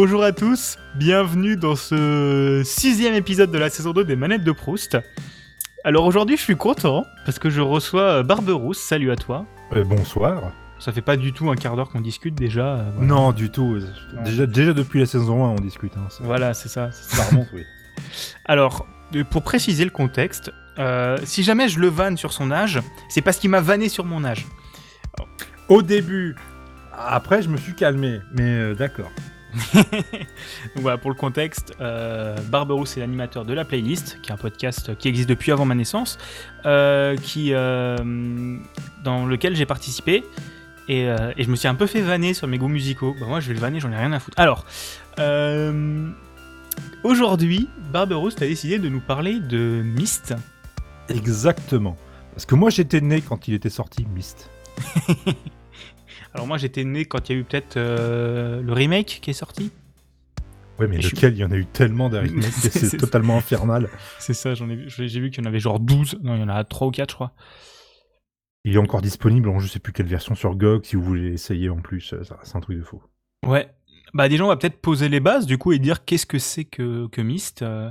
Bonjour à tous, bienvenue dans ce sixième épisode de la saison 2 des manettes de Proust. Alors aujourd'hui je suis content parce que je reçois Barberousse, salut à toi. Euh, bonsoir. Ça fait pas du tout un quart d'heure qu'on discute déjà. euh, voilà. Non, du tout. Déjà, déjà depuis la saison 1, on discute. Hein. Ça, Voilà, c'est ça. c'est ça. ça remonte, oui. Alors, euh, pour préciser le contexte, euh, si jamais je le vanne sur son âge, c'est parce qu'il m'a vanné sur mon âge. Au début. Après, je me suis calmé. Mais euh, d'accord. Voilà, pour le contexte, euh, Barberousse est l'animateur de la playlist, qui est un podcast qui existe depuis avant ma naissance, euh, qui, euh, dans lequel j'ai participé. Et, euh, et je me suis un peu fait vanner sur mes goûts musicaux. Bah moi, je vais le vanner, j'en ai rien à foutre. Alors, aujourd'hui, Barberousse a décidé de nous parler de Myst. Exactement. Parce que moi, j'étais né quand il était sorti, Myst. Alors moi, j'étais né quand il y a eu peut-être euh, le remake qui est sorti. Ouais, mais Et lequel? Il y en a eu tellement des remakes que C'est- totalement infernal. C'est ça, j'en ai vu. J'ai vu qu'il y en avait genre 12. Non, il y en a 3 ou 4, je crois. Il est encore disponible en je sais plus quelle version sur GOG si vous voulez essayer en plus. euh, C'est un truc de fou. Ouais. Bah déjà, on va peut-être poser les bases du coup et dire qu'est-ce que c'est que, que Myst. euh.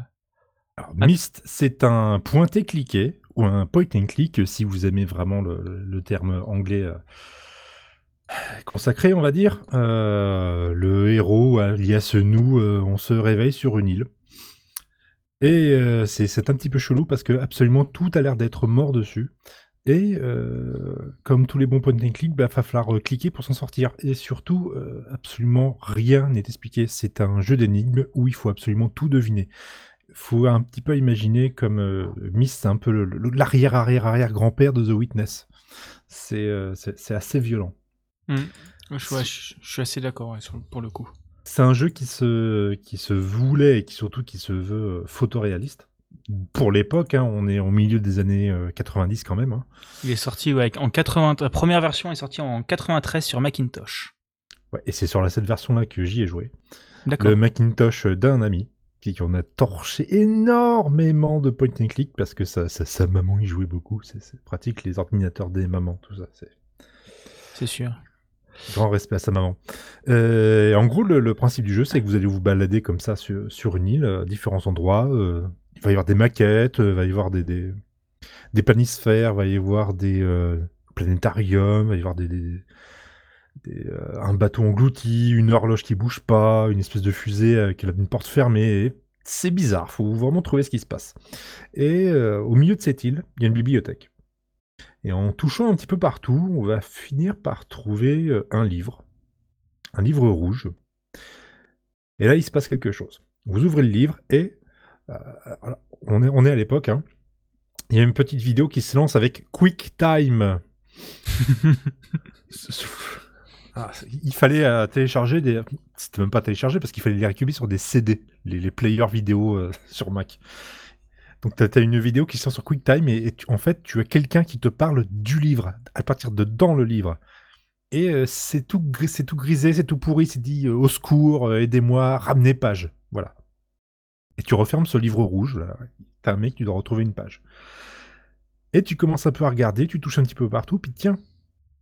Alors. Myst, c'est un pointé-cliqué ou un point and click si vous aimez vraiment le, le terme anglais euh, consacré, on va dire. Euh, le héros, alias nous, euh, on se réveille sur une île. Et euh, c'est un petit peu chelou parce que absolument tout a l'air d'être mort dessus. Et comme tous les bons point and click, bah, va falloir cliquer pour s'en sortir. Et surtout, absolument rien n'est expliqué. C'est un jeu d'énigmes où il faut absolument tout deviner faut un petit peu imaginer comme Myst, c'est un peu le- le- l'arrière arrière arrière grand-père de The Witness. C'est assez violent. Hmm. Je, ouais, je- je suis assez d'accord ouais, pour le coup. C'est un jeu qui se qui se voulait et qui surtout qui se veut euh, photoréaliste. Pour l'époque, hein, on est au milieu des années euh, 90 quand même. hein. Il est sorti ouais, en 80. La première version est sortie en 93 sur Macintosh. Ouais, et c'est sur cette version-là que j'y ai joué. Le Macintosh d'un ami qui en a torché énormément de point and click parce que sa, sa, sa maman y jouait beaucoup. C'est pratique les ordinateurs des mamans, tout ça. C'est sûr. Grand respect à sa maman. Euh, en gros, le, principe du jeu, c'est que vous allez vous balader comme ça sur, une île, à différents endroits. euh, il va y avoir des maquettes, euh, il va y avoir des, des, des planisphères, il va y avoir des euh, planétariums, il va y avoir des, euh, un bateau englouti, une horloge qui bouge pas, une espèce de fusée avec une porte fermée. C'est bizarre, faut vraiment trouver ce qui se passe. Et euh, au milieu de cette île, il y a une bibliothèque. Et en touchant un petit peu partout, on va finir par trouver euh, un livre, un livre rouge. Et là, il se passe quelque chose. Vous ouvrez le livre et euh, on, est, on est à l'époque. hein. Il y a une petite vidéo qui se lance avec QuickTime. Ah, il fallait euh, télécharger des. C'était même pas télécharger parce qu'il fallait les récupérer sur des CD, les, les players vidéo euh, sur Mac. Donc tu as, une vidéo qui sort sur QuickTime et, en fait tu as quelqu'un qui te parle du livre à partir de dans le livre. Et euh, c'est tout, c'est tout grisé, c'est tout pourri, c'est dit euh, au secours, euh, aidez-moi, ramenez page. Voilà. Et tu refermes ce livre rouge. T'as un mec, tu dois retrouver une page. Et tu commences un peu à regarder, tu touches un petit peu partout, puis tiens,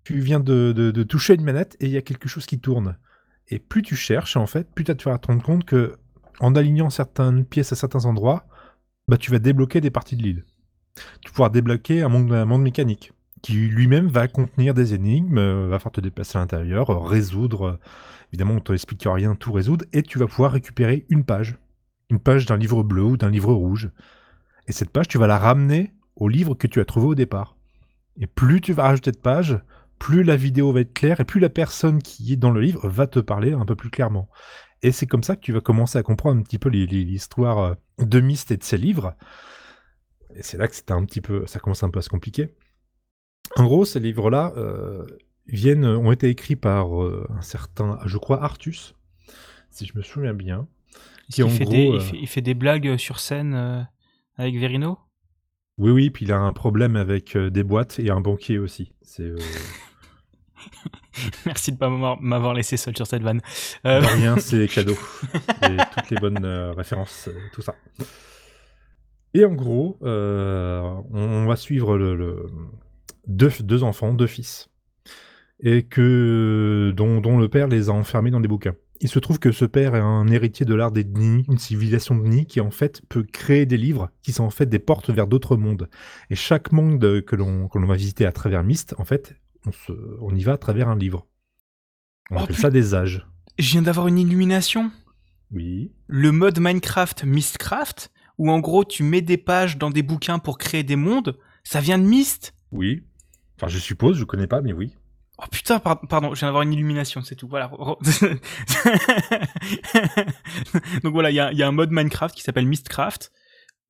tu viens de toucher une manette et il y a quelque chose qui tourne. Et plus tu cherches, en fait, plus tu vas te rendre compte que en alignant certaines pièces à certains endroits, bah, tu vas débloquer des parties de l'île. Tu vas pouvoir débloquer un monde, mécanique qui lui-même va contenir des énigmes, euh, va faire te déplacer à l'intérieur, euh, résoudre. euh, évidemment, on ne t'explique rien, tout résoudre, et tu vas pouvoir récupérer une page. Une page d'un livre bleu ou d'un livre rouge. Et cette page, tu vas la ramener au livre que tu as trouvé au départ. Et plus tu vas rajouter de pages, plus la vidéo va être claire et plus la personne qui est dans le livre va te parler un peu plus clairement. Et c'est comme ça que tu vas commencer à comprendre un petit peu l'histoire euh, de Myst et de ses livres. Et c'est là que un petit peu, ça commence un peu à se compliquer. En gros, ces livres-là euh, viennent, ont été écrits par euh, un certain, je crois, Artus, si je me souviens bien. En qu'il fait, gros, des, il fait, il fait des blagues sur scène avec Verino? Oui, oui, puis il a un problème avec des boîtes et un banquier aussi. C'est Merci de pas m'avoir- laissé seul sur cette vanne. Euh, de rien, c'est cadeau. Et toutes les bonnes euh, références, euh, tout ça. Et en gros, euh, on, va suivre le, le- deux, deux enfants, deux fils, et que dont, dont le père les a enfermés dans des bouquins. il se trouve que ce père est un héritier de l'art des Dni, une civilisation de Dni qui en fait peut créer des livres qui sont en fait des portes vers d'autres mondes. Et chaque monde que l'on que l'on va visiter à travers Myst, en fait, on, se, on y va à travers un livre. On Oh, appelle ça des âges. Je viens d'avoir une illumination. Oui. Le mode Minecraft Mistcraft, où en gros tu mets des pages dans des bouquins pour créer des mondes, ça vient de Myst? Oui. Enfin, je suppose, je connais pas, mais oui. Oh putain, par- pardon, je viens d'avoir une illumination, c'est tout. Voilà. Donc voilà, il y a, il y a un mode Minecraft qui s'appelle Mistcraft.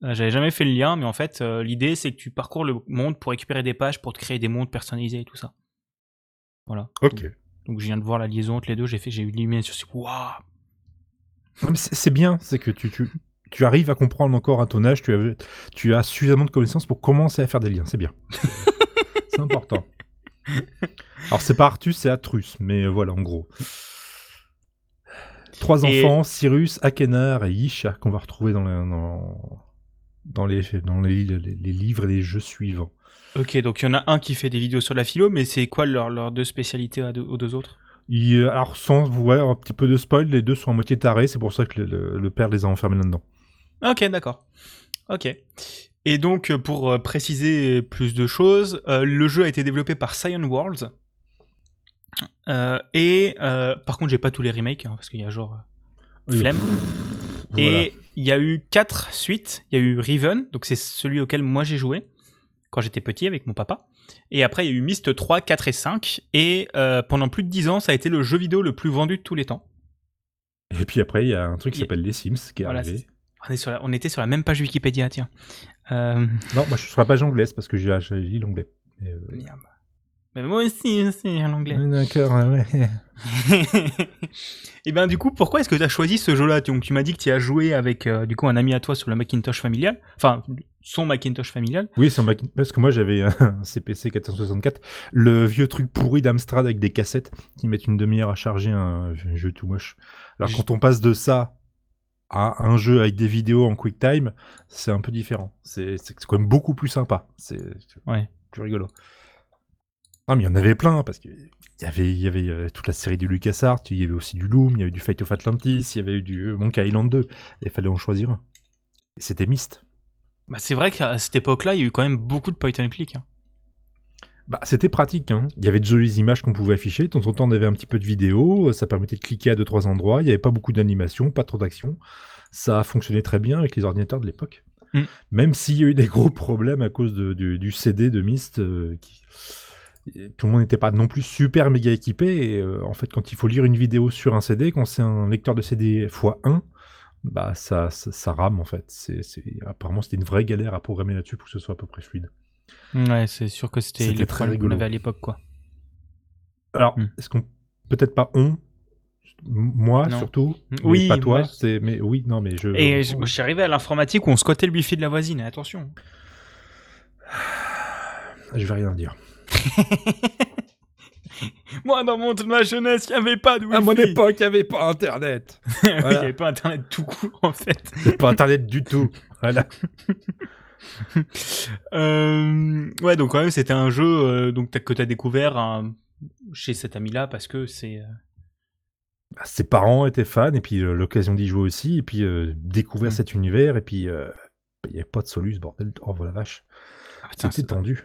Euh, J'avais jamais fait le lien, mais en fait, euh, l'idée c'est que tu parcours le monde pour récupérer des pages pour te créer des mondes personnalisés et tout ça. Voilà. Ok. Donc je viens de voir la liaison entre les deux, j'ai fait, j'ai eu l'illumination. c'est- Waouh. C'est bien, c'est que tu, tu, tu arrives à comprendre encore à ton âge, tu as, tu as suffisamment de connaissances pour commencer à faire des liens, c'est bien. c'est important. Alors c'est pas Artus, c'est Atrus, mais voilà, en gros. Trois Et- enfants, Cyrus, Akenar et Isha, qu'on va retrouver dans, la- dans, dans, les, dans les, les- les livres et les jeux suivants. Ok, donc il y en a un qui fait des vidéos sur la philo, mais c'est quoi leurs deux spécialités à deux- aux deux autres? Il- alors sans ouais, un petit peu de spoil, les deux sont à moitié tarés, c'est pour ça que le, le- le père les a enfermés là-dedans. Ok, d'accord. Ok. Et donc, euh, pour euh, préciser plus de choses, euh, le jeu a été développé par Cyan Worlds. Euh, et euh, par contre, j'ai pas tous les remakes, hein, parce qu'il y a genre Oui. flemme. Voilà. Et il y a eu quatre suites. Il y a eu Riven, donc c'est celui auquel moi j'ai joué quand j'étais petit avec mon papa. Et après, il y a eu Myst 3, 4 et 5. Et euh, pendant plus de 10 ans, ça a été le jeu vidéo le plus vendu de tous les temps. Et puis après, il y a un truc qui s'appelle Les Sims qui est Voilà, arrivé. on, est sur la- on était sur la même page Wikipédia, tiens. Euh, Non, moi je suis sur la page anglaise parce que j'ai lu l'anglais. Mais, euh. Mais moi aussi, c'est en anglais. D'accord, ouais. Et ben du coup, pourquoi est-ce que tu as choisi ce jeu-là? Donc tu m'as dit que tu as joué avec euh, du coup un ami à toi sur le Macintosh familial, enfin son Macintosh familial. Oui, un Mac- parce que moi j'avais un CPC 464, le vieux truc pourri d'Amstrad avec des cassettes qui mettent une demi-heure à charger un jeu tout moche. Alors quand on passe de ça à un jeu avec des vidéos en QuickTime, c'est un peu différent. C'est quand même beaucoup plus sympa. C'est Ouais. plus rigolo. Ah mais il y en avait plein parce que y avait il y avait toute la série du LucasArts, il y avait aussi du Loom, il y avait du Fate of Atlantis, il y avait eu du Monkey Island 2. Il fallait en choisir un. C'était Myst. Bah, c'est vrai qu'à cette époque-là, il y a eu quand même beaucoup de point and click. hein. Bah, c'était pratique. Hein. Il y avait de jolies images qu'on pouvait afficher. De temps en temps, on avait un petit peu de vidéo. Ça permettait de cliquer à deux trois endroits. Il n'y avait pas beaucoup d'animation, pas trop d'action. Ça a fonctionné très bien avec les ordinateurs de l'époque. Mm. Même s'il y a eu des gros problèmes à cause de- du, du CD de Myst, euh, qui... tout le monde n'était pas non plus super méga équipé. Et euh, en fait, quand il faut lire une vidéo sur un CD, quand c'est un lecteur de CD x1, bah ça, ça, ça rame en fait. C'est, c'est- Apparemment, c'était une vraie galère à programmer là-dessus pour que ce soit à peu près fluide. Ouais, c'est sûr que c'était les très problèmes qu'on avait à l'époque, quoi. Alors, Hmm. est-ce qu'on peut-être pas on? Moi Non. surtout mais Oui, pas toi c'est mais oui non mais je Et je, je suis arrivé à l'informatique où on squattait le wifi de la voisine, attention. je vais rien dire Moi, dans mon, ma jeunesse, il n'y avait pas de wifi. à mon époque il y avait pas internet il n'y Voilà. avait pas internet tout court, en fait. Pas internet du tout voilà Euh, ouais, donc quand même, c'était un jeu euh, donc que tu as découvert euh, chez cet ami-là parce que c'est. euh, Bah, ses parents étaient fans et puis l'occasion d'y jouer aussi et puis découvrir Hmm. cet univers et puis il y avait pas de solus bordel oh voilà la vache ah, c'était tendu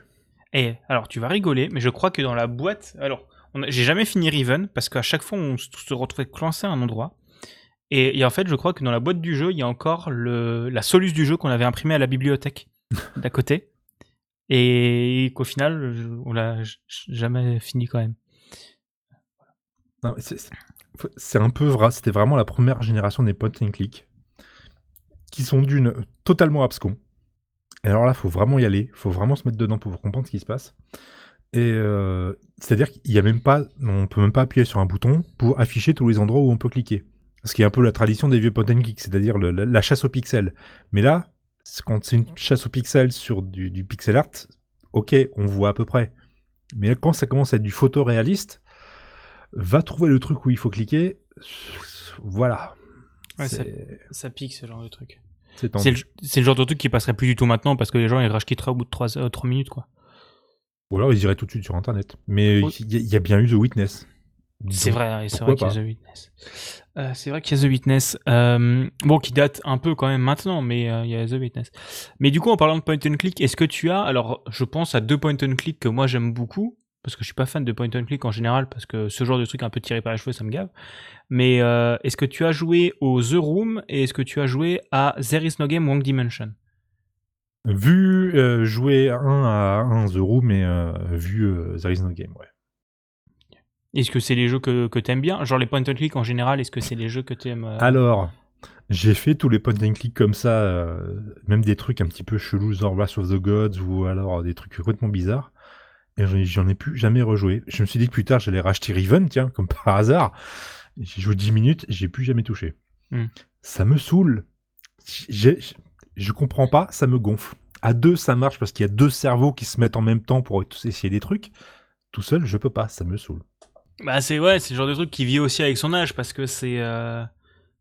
Et alors, tu vas rigoler, mais je crois que dans la boîte. Alors, j'ai jamais fini Riven parce qu'à chaque fois, on se retrouvait coincé à un endroit. Et, et en fait, je crois que dans la boîte du jeu, il y a encore le, la solus du jeu qu'on avait imprimé à la bibliothèque d'à côté. Et qu'au final, je- on l'a jamais fini quand même. C'est- un peu vrai c'était vraiment la première génération des point and click qui sont d'une totalement abscons Et alors là, faut vraiment y aller, faut vraiment se mettre dedans pour comprendre ce qui se passe. Et euh, c'est-à-dire qu'il y a même pas, on peut même pas appuyer sur un bouton pour afficher tous les endroits où on peut cliquer. Ce qui est un peu la tradition des vieux point and click, c'est-à-dire la, la chasse aux pixels. Mais là, quand c'est une chasse aux pixels sur du, du pixel art, ok, on voit à peu près. Mais quand ça commence à être du photoréaliste, va trouver le truc où il faut cliquer. Voilà. Ouais, c'est Ça pique ce genre de truc. C'est le, le genre de truc qui passerait plus du tout maintenant parce que les gens ils rage quitteraient au bout de 3, minutes quoi. Ou alors ils iraient tout de suite sur Internet. Mais il y, a- il y a bien eu The Witness. C'est vrai, et c'est vrai qu'il y a The Witness. Euh, c'est vrai qu'il y a The Witness. euh, bon, qui date un peu quand même maintenant, mais euh, il y a The Witness. Mais du coup, en parlant de point and click, est-ce que tu as, alors je pense à deux point and click que moi j'aime beaucoup, parce que je suis pas fan de point and click en général, parce que ce genre de truc un peu tiré par les cheveux, ça me gave. Mais euh, est-ce que tu as joué au The Room et est-ce que tu as joué à There Is No Game Wrong Dimension? Vu euh, jouer un à un The Room, mais euh, vu euh, There is no game, ouais. Est-ce que c'est les jeux que, que t'aimes bien? Genre les point and click en général, est-ce que c'est les jeux que t'aimes euh, Alors, j'ai fait tous les point and click comme ça, même des trucs un petit peu chelous, genre Wrath of the Gods ou alors des trucs complètement bizarres. Et j'en ai- plus jamais rejoué. Je me suis dit que plus tard j'allais racheter Riven, tiens, comme par hasard. J'ai joué 10 minutes, j'ai plus jamais touché. Hmm. Ça me saoule. Je comprends pas, ça me gonfle. À deux, ça marche parce qu'il y a deux cerveaux qui se mettent en même temps pour essayer des trucs. Tout seul, je peux pas, ça me saoule. Bah c'est ouais, c'est le genre de truc qui vit aussi avec son âge parce que c'est euh,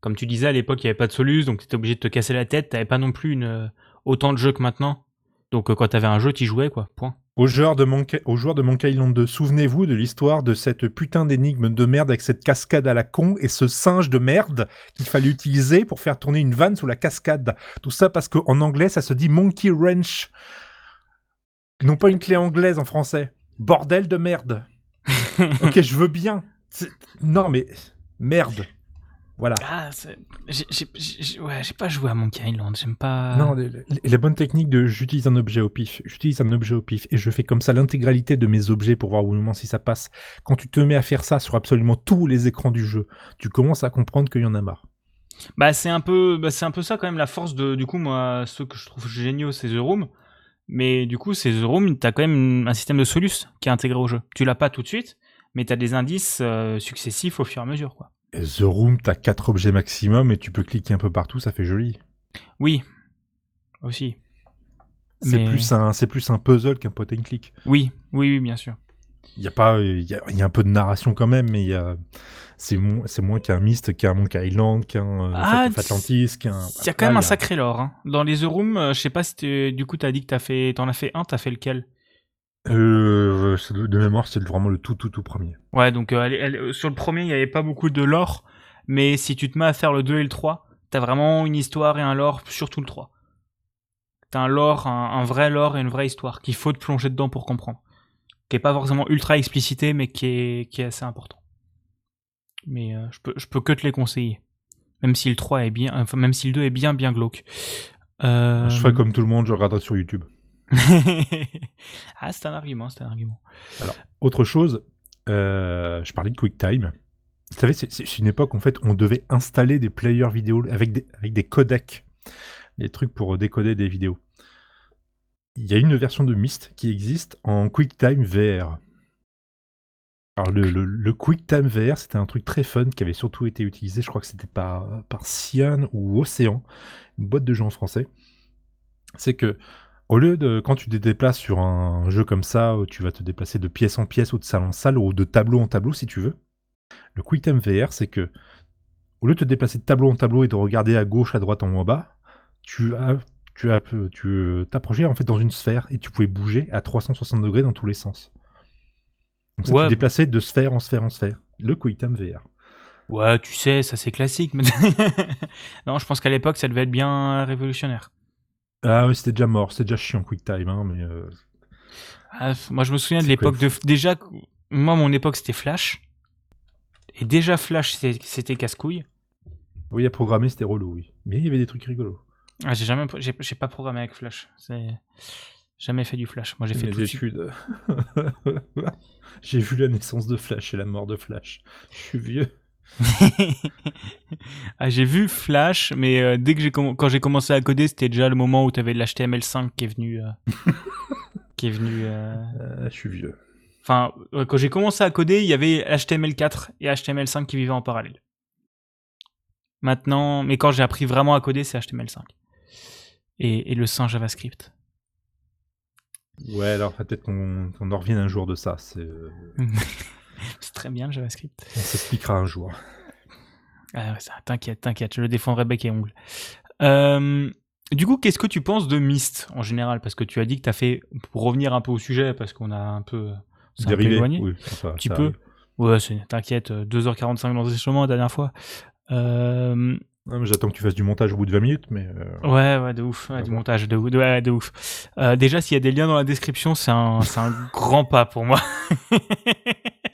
comme tu disais à l'époque, il y avait pas de Solus, donc t'étais obligé de te casser la tête, t'avais pas non plus une euh, autant de jeux que maintenant. Donc euh, quand t'avais un jeu, t'y jouais quoi, point. Aux joueurs de Monkey, aux joueurs de Monkey Island 2, souvenez-vous de l'histoire de cette putain d'énigme de merde avec cette cascade à la con et ce singe de merde qu'il fallait utiliser pour faire tourner une vanne sous la cascade. Tout ça parce qu'en anglais, ça se dit Monkey Wrench. Non pas une clé anglaise en français. Bordel de merde. ok, je veux bien. Non, mais merde. Voilà. Ah, j'ai ouais, pas joué à Monkey Island, j'aime pas. Non, les bonnes techniques de j'utilise un objet au pif, j'utilise un objet au pif et je fais comme ça l'intégralité de mes objets pour voir au moment si ça passe. Quand tu te mets à faire ça sur absolument tous les écrans du jeu, tu commences à comprendre qu'il y en a marre. Bah c'est un peu bah, c'est un peu ça quand même la force de du coup moi ceux que je trouve géniaux c'est The Room. Mais du coup, c'est The Room, t'as quand même un système de solus qui est intégré au jeu. Tu l'as pas tout de suite, mais t'as des indices euh, successifs au fur et à mesure, quoi. The Room, t'as quatre objets maximum et tu peux cliquer un peu partout, ça fait joli. Oui, aussi. C'est Mais- plus un, c'est plus un puzzle qu'un point and click. Oui, oui, oui, bien sûr. Il y a pas, il y a, il y a un peu de narration quand même, mais il y a, c'est moins, c'est moins qu'un Myst, qu'un Monkey Island, qu'un euh, Ah, Atlantis, qu'un. Il y a quand même un sacré lore. Hein. Dans les The Room, euh, je sais pas si du coup t'as dit que t'as fait, t'en as fait un, t'as fait lequel? Euh, de, mémoire, c'est vraiment le tout, tout, tout premier. Ouais, donc euh, elle- elle- euh, sur le premier, il y avait pas beaucoup de lore, mais si tu te mets à faire le 2 et le 3, t'as vraiment une histoire et un lore, surtout le 3. T'as un lore, un, un vrai lore et une vraie histoire qu'il faut te plonger dedans pour comprendre. Qui est pas forcément ultra explicité, mais qui est, qui est assez important. Mais euh, je, peux, je peux que te les conseiller. Même si le 3 est bien, enfin, même si le 2 est bien, bien glauque. Je ferai comme tout le monde, je regarderai sur YouTube. ah, c'est un argument, c'est un argument. Autre chose, euh, je parlais de QuickTime. Vous savez, c'est- une époque en fait on devait installer des players vidéo avec des, codecs, des trucs pour décoder des vidéos. Il y a une version de Myst qui existe en QuickTime VR. Alors le QuickTime VR, c'était un truc très fun qui avait surtout été utilisé, je crois que c'était par, par Cyan ou Océan, une boîte de jeux en français. C'est que au lieu de, quand tu te déplaces sur un jeu comme ça, où tu vas te déplacer de pièce en pièce ou de salle en salle ou de tableau en tableau si tu veux, le QuickTime VR, c'est que au lieu de te déplacer de tableau en tableau et de regarder à gauche, à droite, en haut, en bas, tu as, tu as, tu t'approchais en fait dans une sphère et tu pouvais bouger à 360 degrés dans tous les sens. Donc ça Ouais. te déplaçait de sphère en sphère en sphère. Le QuickTime VR. Ouais, tu sais, ça c'est classique. Non, je pense qu'à l'époque, ça devait être bien révolutionnaire. Ah oui, c'était déjà mort, c'était déjà chiant QuickTime, hein, mais euh, Ah, moi, je me souviens de l'époque de. Déjà, moi, mon époque, c'était Flash. Et déjà, Flash, c'était casse-couille. oui, à programmer, c'était relou, oui. Mais il y avait des trucs rigolos. Ah, j'ai jamais, j'ai pas programmé avec Flash. C'est jamais fait du Flash. Moi, j'ai fait études. J'ai vu la naissance de Flash et la mort de Flash. Je suis vieux. ah, j'ai vu Flash, mais euh, dès que j'ai quand j'ai commencé à coder, c'était déjà le moment où tu avais l'HTML5 qui est venu, euh, qui est venu. euh, Euh, je suis vieux. Enfin, quand j'ai commencé à coder, il y avait HTML4 et HTML5 qui vivaient en parallèle. Maintenant, mais quand j'ai appris vraiment à coder, c'est HTML5 et, et le sein JavaScript. Ouais, alors peut-être qu'on en revienne un jour de ça. c'est, c'est très bien le JavaScript. On s'expliquera un jour. Ah ça, t'inquiète, t'inquiète, je le défendrai bec et ongle. Euh, du coup, qu'est-ce que tu penses de Myst en général? Parce que tu as dit que tu as fait, pour revenir un peu au sujet, parce qu'on a un peu, c'est un peu Dérivé, éloigné. oui, enfin, petit ça peu. Ouais, t'inquiète, 2h45 d'enregistrement la dernière fois. Euh, J'attends que tu fasses du montage au bout de 20 minutes, mais. Euh, ouais, ouais, de ouf. du montage, de, ouais, de ouf. Euh, déjà, s'il y a des liens dans la description, c'est un, un grand pas pour moi.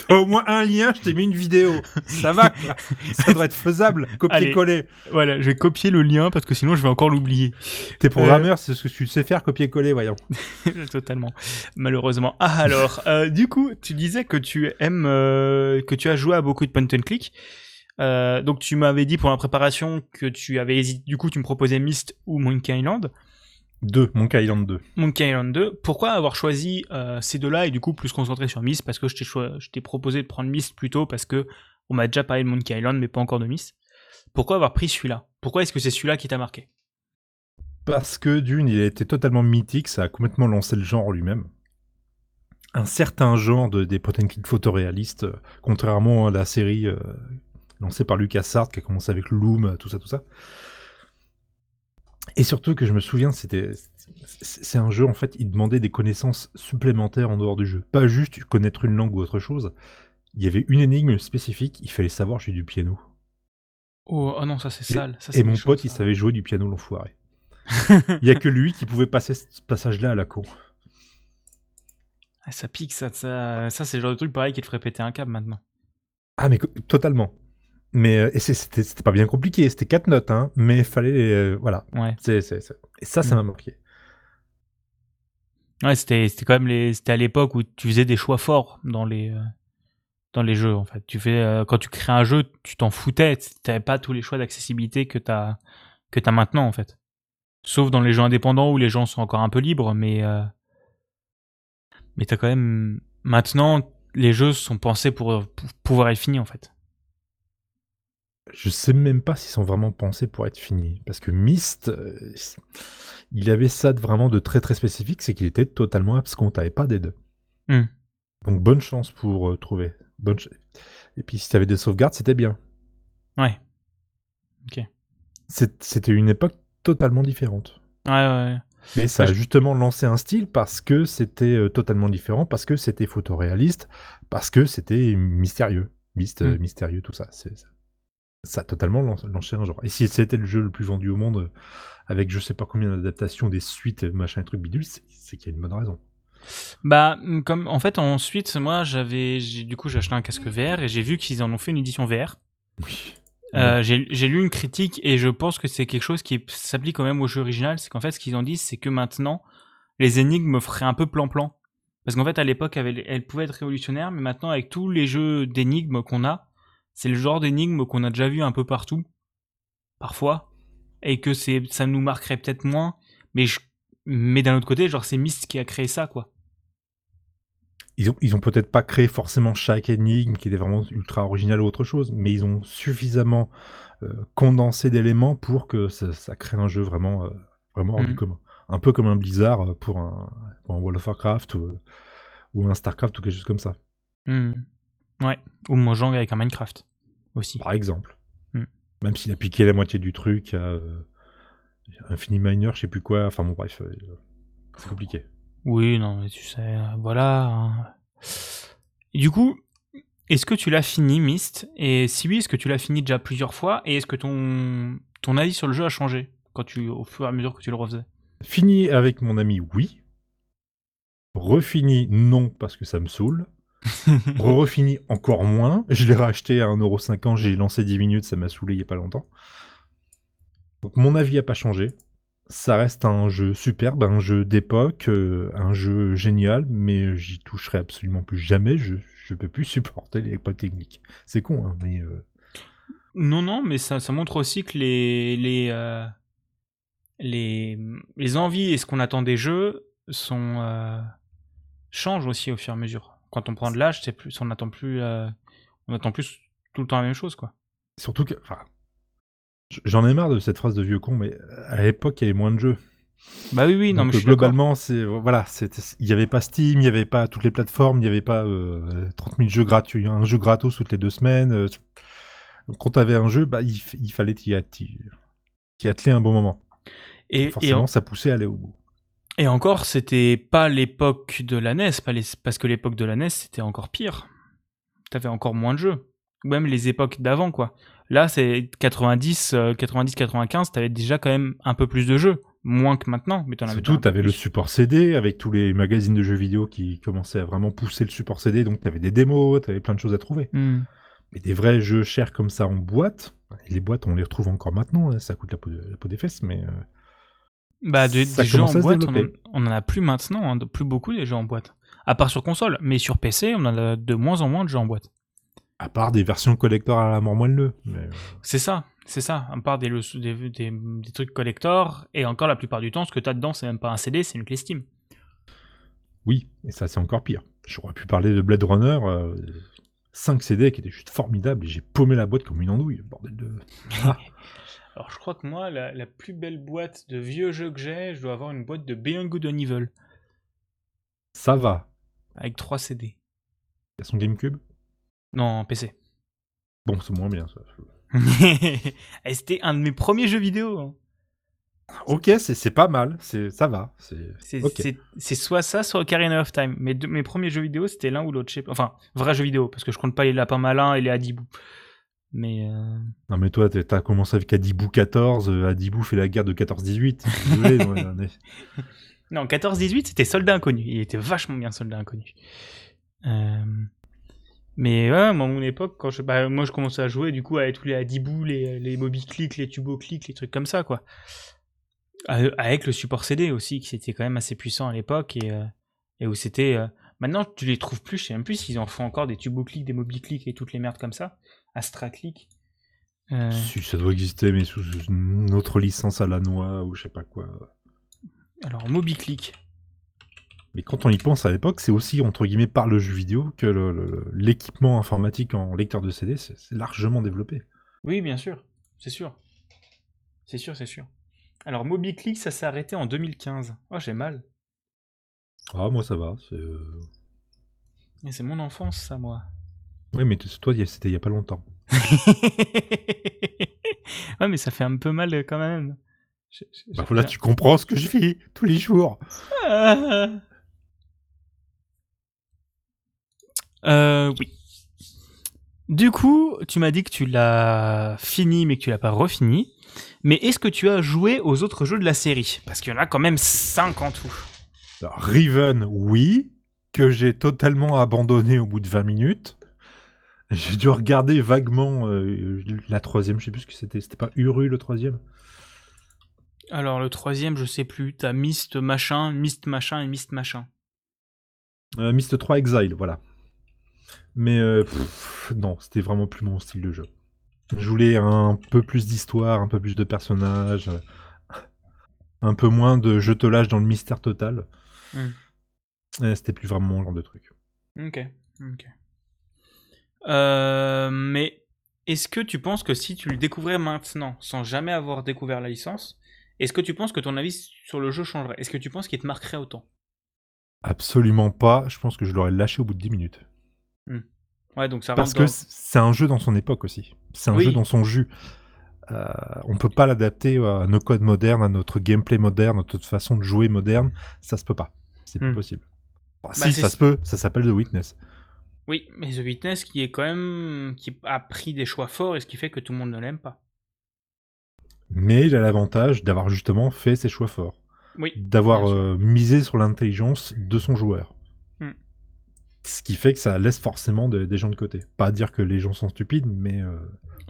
au moins un lien, je t'ai mis une vidéo. Ça va, ça devrait être faisable. Copier-coller. Voilà, je vais copier le lien parce que sinon je vais encore l'oublier. T'es programmeur, euh, c'est ce que tu sais faire, copier-coller, voyons. Totalement. Malheureusement. Ah alors, du coup, tu disais que tu aimes, que tu as joué à beaucoup de point and click. Euh, donc tu m'avais dit pour la préparation que tu avais hésité, du coup tu me proposais Myst ou Monkey Island. 2, Monkey Island 2. Monkey Island 2. Pourquoi avoir choisi euh, ces deux-là et du coup plus concentré sur Myst Parce que je t'ai proposé de prendre Myst plutôt parce que on m'a déjà parlé de Monkey Island mais pas encore de Myst. Pourquoi avoir pris celui-là? Pourquoi est-ce que c'est celui-là qui t'a marqué? Parce que d'une, il a été totalement mythique, ça a complètement lancé le genre lui-même. Un certain genre de, des point photoréalistes, euh, contrairement à la série lancé par Lucas Sartre, qui a commencé avec Loom, tout ça, tout ça. Et surtout que je me souviens, c'était c'est un jeu en fait, il demandait des connaissances supplémentaires en dehors du jeu, pas juste connaître une langue ou autre chose. Il y avait une énigme spécifique, il fallait savoir jouer du piano. Oh, oh non, ça c'est sale. et mon pote, il savait jouer du piano l'enfoiré. il y a que lui qui pouvait passer ce passage-là à la con. Ah, ça pique, ça, ça, ça c'est le genre de truc pareil qui te ferait péter un câble maintenant. Ah mais totalement. Mais euh, c'était pas bien compliqué, c'était quatre notes, hein, mais il fallait. Euh, voilà. Ouais. Et ça, ça mm. m'a marqué. Ouais, c'était quand même les, à l'époque où tu faisais des choix forts dans les, euh, dans les jeux, en fait. Tu fais, quand tu crées un jeu, tu t'en foutais, t'avais pas tous les choix d'accessibilité que t'as, que as maintenant, en fait. Sauf dans les jeux indépendants où les gens sont encore un peu libres, mais, mais t'as quand même, maintenant, les jeux sont pensés pour, pour pouvoir être finis, en fait je sais même pas s'ils sont vraiment pensés pour être finis. Parce que Myst, euh, il avait ça de vraiment de très très spécifique, c'est qu'il était totalement abscon, t'avais pas des deux. Hmm. Donc bonne chance pour euh, trouver. Bonne Et puis si t'avais des sauvegardes, c'était bien. Ouais. Ok. C'était une époque totalement différente. Ouais, ouais. Mais ça a justement lancé un style parce que c'était euh, totalement différent, parce que c'était photoréaliste, parce que c'était mystérieux. Myst, hmm. mystérieux, tout ça. C'est ça ça a totalement lancé un genre. Et si c'était le jeu le plus vendu au monde, euh, avec je sais pas combien d'adaptations, des suites, machin, truc bidule, c'est qu'il y a une bonne raison. Bah, mm, comme en fait, ensuite, moi, j'avais, du coup, j'ai acheté un casque VR et j'ai vu qu'ils en ont fait une édition VR. Oui. Euh, j'ai lu une critique et je pense que c'est quelque chose qui s'applique quand même au jeu original. C'est qu'en fait, ce qu'ils en disent, c'est que maintenant, les énigmes feraient un peu plan-plan. Parce qu'en fait, à l'époque, elles pouvaient être révolutionnaires, mais maintenant, avec tous les jeux d'énigmes qu'on a, c'est le genre d'énigme qu'on a déjà vu un peu partout, parfois, et que c'est, ça nous marquerait peut-être moins, mais, mais d'un autre côté, genre c'est Myst qui a créé ça, quoi. Ils ont, ils ont peut-être pas créé forcément chaque énigme qui était vraiment ultra original ou autre chose, mais ils ont suffisamment euh, condensé d'éléments pour que ça, crée un jeu vraiment, euh, vraiment hors du mm. commun. Un peu comme un Blizzard pour un, World of Warcraft ou, un Starcraft ou quelque chose comme ça. Mm. Ouais, ou Mojang avec un Minecraft aussi. Par exemple. Hmm. Même s'il a piqué la moitié du truc à euh, Miner, je sais plus quoi. Enfin bon, bref, euh, c'est compliqué. Oui, non, mais tu sais, euh, voilà. Hein. du coup, est-ce que tu l'as fini, Myst? Et si oui, est-ce que tu l'as fini déjà plusieurs fois? Et est-ce que ton, ton avis sur le jeu a changé quand tu, au fur et à mesure que tu le refaisais? Fini avec mon ami, oui. Refini, non, parce que ça me saoule. refini encore moins. Je l'ai racheté à 1,50€, j'ai lancé 10 minutes, ça m'a saoulé il n'y a pas longtemps. Donc mon avis n'a pas changé. Ça reste un jeu superbe, un jeu d'époque, euh, un jeu génial, mais j'y toucherai absolument plus jamais. Je ne peux plus supporter les époques techniques. C'est con, hein, mais. Euh, non, non, mais ça, montre aussi que les, les, euh, les, les envies et ce qu'on attend des jeux sont, changent aussi au fur et à mesure quand on prend de l'âge, c'est plus, on attend plus, euh, on attend plus tout le temps la même chose, quoi. Surtout que, j'en ai marre de cette phrase de vieux con, mais à l'époque, il y avait moins de jeux. Bah oui, oui, non, mais je globalement, c'est voilà, il n'y avait pas Steam, il n'y avait pas toutes les plateformes, il n'y avait pas 30 euh, 000 jeux gratuits, un jeu gratos toutes les deux semaines. Euh, quand tu avais un jeu, bah, il, fallait t'y atteler un bon moment. Et, forcément, ça poussait à aller au bout. Et encore, c'était pas l'époque de la NES, parce que l'époque de la NES, c'était encore pire. t'avais encore moins de jeux. Même les époques d'avant, quoi. Là, c'est 90, 90, 95, t'avais déjà quand même un peu plus de jeux. Moins que maintenant, mais t'en avais peu t'avais le support CD avec tous les magazines de jeux vidéo qui commençaient à vraiment pousser le support CD. Donc, t'avais des démos, t'avais plein de choses à trouver. Hmm. Mais des vrais jeux chers comme ça en boîte, et les boîtes, on les retrouve encore maintenant. hein, ça coûte la peau, de- la peau des fesses, mais euh, Bah, des jeux en boîte, on on en a plus maintenant, hein, de- plus beaucoup des jeux en boîte. À part sur console, mais sur PC, on en a de moins en moins de jeux en boîte. à part des versions collector à la mort moelleux. Mais, euh, C'est ça, c'est ça. À part des, des, des, des trucs collector, et encore la plupart du temps, ce que t'as dedans, c'est même pas un CD, c'est une clé Steam. oui, et ça, c'est encore pire. J'aurais pu parler de Blade Runner. euh, 5 CD qui étaient juste formidables et j'ai paumé la boîte comme une andouille. Bordel de. Ah. Alors, je crois que moi, la, la plus belle boîte de vieux jeux que j'ai, je dois avoir une boîte de Beyond Good and Evil, Ça va. avec 3 CD. Il y a son GameCube? Non, PC. Bon, c'est moins bien ça. Et C'était un de mes premiers jeux vidéo. hein. Ok, c'est pas mal. C'est ça va. C'est soit ça, soit Ocarina of Time. Mes, deux- mes premiers jeux vidéo, c'était l'un ou l'autre. Enfin, vrai jeu vidéo, parce que je compte pas les lapins malins et les Adibou. Mais. euh, Non mais toi, t'as commencé avec Adibou 14. euh, Adibou fait la guerre de 14-18. Désolé, ouais, on est- Non, 14-18, c'était Soldat Inconnu. Il était vachement bien Soldat Inconnu. Euh, Mais ouais, moi, à mon époque, quand je, bah, moi je commençais à jouer du coup avec tous les Adibou, les, les les Tubo Click, les trucs comme ça, quoi. Euh, Avec le support CD aussi, qui était quand même assez puissant à l'époque et, euh, et où c'était. euh, Maintenant, tu les trouves plus, je sais même plus s'ils en font encore des Tubo Click, des Moby Click et toutes les merdes comme ça. Astra Click. Euh, Si ça doit exister, mais sous une autre licence à la noix ou je sais pas quoi. alors, Moby Click. Mais quand on y pense à l'époque, c'est aussi entre guillemets par le jeu vidéo que l'équipement informatique en lecteur de CD, c'est c'est largement développé. Oui, bien sûr, c'est sûr. C'est sûr, c'est sûr. Alors, MobiClick, ça s'est arrêté en 2015. Oh, j'ai mal. Ah moi ça va. c'est, euh, mon enfance, ça, moi. Oui, mais toi, c'était il y a pas longtemps. ouais, mais ça fait un peu mal euh, quand même. Je- je- Bah voilà, tu comprends ce que je vis tous les jours. Euh, oui. Du coup, tu m'as dit que tu l'as fini, mais que tu l'as pas refini. Mais est-ce que tu as joué aux autres jeux de la série? Parce qu'il y en a quand même 5 en tout. Alors, Riven, oui, que j'ai totalement abandonné au bout de 20 minutes. J'ai dû regarder vaguement euh, la troisième, je sais plus ce que c'était. C'était pas Uru le troisième? Alors, le troisième, je sais plus. T'as Mist machin, Mist machin et Mist machin. euh, Myst 3 Exile, voilà. Mais euh, pff, non, c'était vraiment plus mon style de jeu. Je voulais un peu plus d'histoire, un peu plus de personnages, euh, un peu moins de je te lâche dans le mystère total. Hmm. C'était plus vraiment mon genre de truc. Ok, ok. Euh, mais est-ce que tu penses que si tu le découvrais maintenant, sans jamais avoir découvert la licence, est-ce que tu penses que ton avis sur le jeu changerait? Est-ce que tu penses qu'il te marquerait autant? Absolument pas. Je pense que je l'aurais lâché au bout de 10 minutes. Ouais, donc ça Parce que dans- c'est un jeu dans son époque aussi. C'est un Oui. jeu dans son jus. Euh, on peut pas l'adapter à nos codes modernes, à notre gameplay moderne, à notre façon de jouer moderne. Ça se peut pas. C'est Hmm. pas possible. Bah, Bah, si, ça se peut. Ça s'appelle The Witness. Oui, mais The Witness qui est quand même qui a pris des choix forts et ce qui fait que tout le monde ne l'aime pas. Mais il a l'avantage d'avoir justement fait ses choix forts. Oui. D'avoir euh, misé sur l'intelligence de son joueur. Hmm. Ce qui fait que ça laisse forcément de- des gens de côté. Pas dire que les gens sont stupides, mais euh,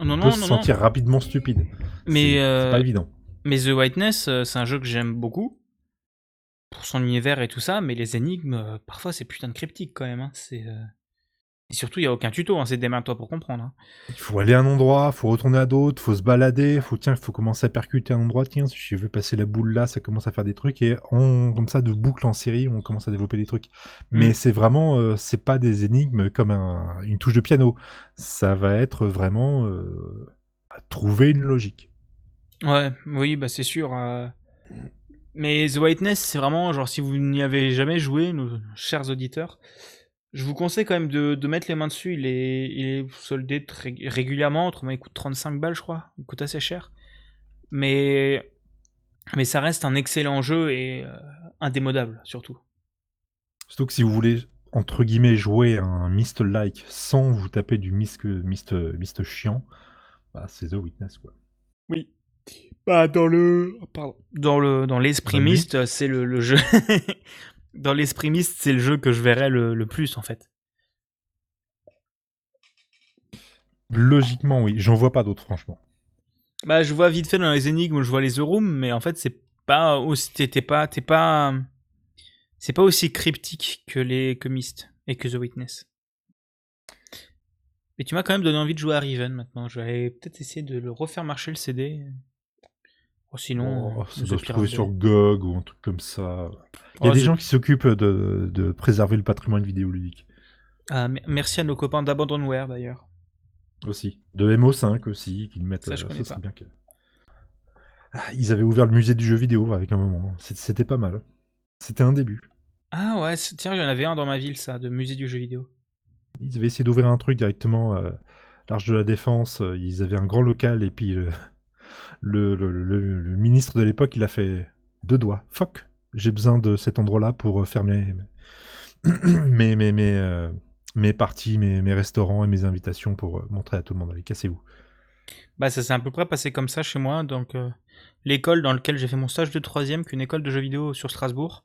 Non, on non, peut non, se sentir rapidement stupide. Mais, C'est- euh, pas évident. Mais The Whiteness, c'est un jeu que j'aime beaucoup pour son univers et tout ça, mais les énigmes, parfois c'est putain de cryptique quand même. hein. C'est euh, et surtout il y a aucun tuto, hein, c'est démerde-toi pour comprendre. hein. Il faut aller à un endroit, faut retourner à d'autres, faut se balader, faut tiens, faut commencer à percuter un endroit. Tiens, si je veux passer la boule là, ça commence à faire des trucs et on, comme ça de boucle en série, on commence à développer des trucs. Mais Mm. c'est vraiment, euh, c'est pas des énigmes comme un- une touche de piano. Ça va être vraiment euh, à trouver une logique. Ouais, oui, bah c'est sûr. euh. Mais The Whiteness, c'est vraiment genre si vous n'y avez jamais joué, nos chers auditeurs, je vous conseille quand même de, de mettre les mains dessus. Il est, il est soldé très régulièrement, autrement il coûte 35 balles, je crois. Il coûte assez cher. Mais, mais ça reste un excellent jeu et euh, indémodable surtout. Surtout que si vous voulez entre guillemets, jouer un Myst-like sans vous taper du Myst chiant, bah, c'est The Witness, quoi. Oui. Bah, dans le. Pardon. Dans le dans l'esprit Myst, c'est le, le, jeu. dans l'esprit Myst, c'est le jeu que je verrais le, le plus, en fait. Logiquement, oui. J'en vois pas d'autres, franchement. Bah, je vois vite fait dans les énigmes, je vois les The Room, mais en fait, c'est pas aussi. T'es pas. T'es pas. C'est pas aussi cryptique que les que Myst et que The Witness. Mais tu m'as quand même donné envie de jouer à Riven maintenant. Je vais peut-être essayer de le refaire marcher le CD. Oh, sinon, oh, ça doit se trouver sur GOG ou un truc comme ça. Il y a oh, des gens qui s'occupent de, de, préserver le patrimoine vidéoludique. Ah, merci à nos copains d'Abandonware d'ailleurs. Aussi. De MO5 aussi, qui mettent. Ça, je euh, pas. Bien ah, ils avaient ouvert le musée du jeu vidéo avec un moment. C'était pas mal. C'était un début. Ah ouais, tiens, il y en avait un dans ma ville, ça, de musée du jeu vidéo. Ils avaient essayé d'ouvrir un truc directement à euh, l'Arche de la Défense. Euh, ils avaient un grand local et puis le, le, ministre de l'époque, il a fait deux doigts. Fuck, j'ai besoin de cet endroit-là pour faire mes, mes, mes, mes, mes parties, mes, mes, restaurants et mes invitations pour montrer à tout le monde. Allez, cassez-vous. Bah, ça s'est à peu près passé comme ça chez moi. Donc, l'école dans laquelle j'ai fait mon stage de troisième, qu'une école de jeux vidéo sur Strasbourg,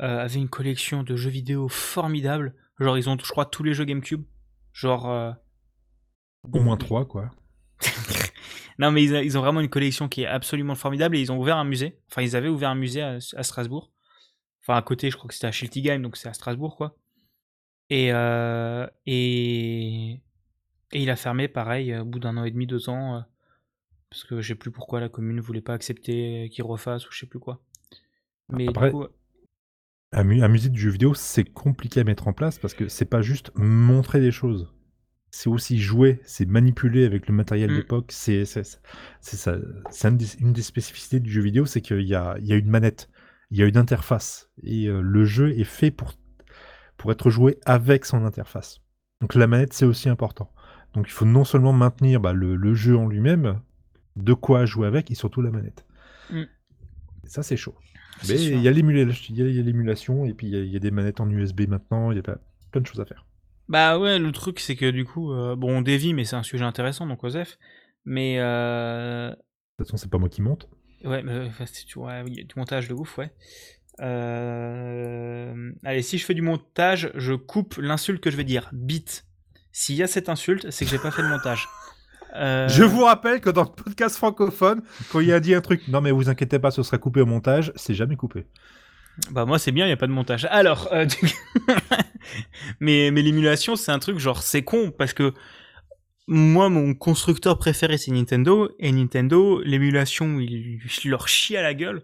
euh, avait une collection de jeux vidéo formidable. Genre, ils ont, je crois, tous les jeux GameCube. Genre. Euh, Au moins trois, quoi. non, mais ils, ont vraiment une collection qui est absolument formidable et ils ont ouvert un musée. Enfin, ils avaient ouvert un musée à, Strasbourg. Enfin, à côté, je crois que c'était à Schiltigheim, donc c'est à Strasbourg, quoi. Et, euh, et, et il a fermé, pareil, au bout d'un an et demi, deux ans parce que je sais plus pourquoi la commune voulait pas accepter qu'il refasse ou je sais plus quoi. Mais Après, du coup... un, musée du jeu vidéo, c'est compliqué à mettre en place parce que c'est pas juste montrer des choses. C'est aussi jouer, c'est manipuler avec le matériel mm. d'époque. C'est ça, c'est une des spécificités du jeu vidéo, c'est qu'il y a, y a une manette, il y a une interface et euh, le jeu est fait pour pour être joué avec son interface. Donc la manette, c'est aussi important. Donc il faut non seulement maintenir bah, le, le, jeu en lui-même, de quoi jouer avec et surtout la manette. Mm. ça, c'est chaud. Mais il y a l'émulation et puis il y, a des manettes en USB maintenant, il y a plein de choses à faire. Bah ouais, le truc c'est que du coup, euh, bon, on dévie, mais c'est un sujet intéressant, donc Osef. Mais. Euh... De toute façon, c'est pas moi qui monte. Ouais, mais tu vois, il y a du montage de ouf, ouais. Euh... Allez, si je fais du montage, je coupe l'insulte que je vais dire. Bit. S'il y a cette insulte, c'est que j'ai pas fait de montage. Euh, Je vous rappelle que dans le podcast francophone, quand il a dit un truc, non mais vous inquiétez pas, ce sera coupé au montage, c'est jamais coupé. Bah moi c'est bien, il y a pas de montage. Alors, euh, mais, mais l'émulation c'est un truc genre c'est con parce que moi mon constructeur préféré c'est Nintendo et Nintendo l'émulation il, leur chie à la gueule.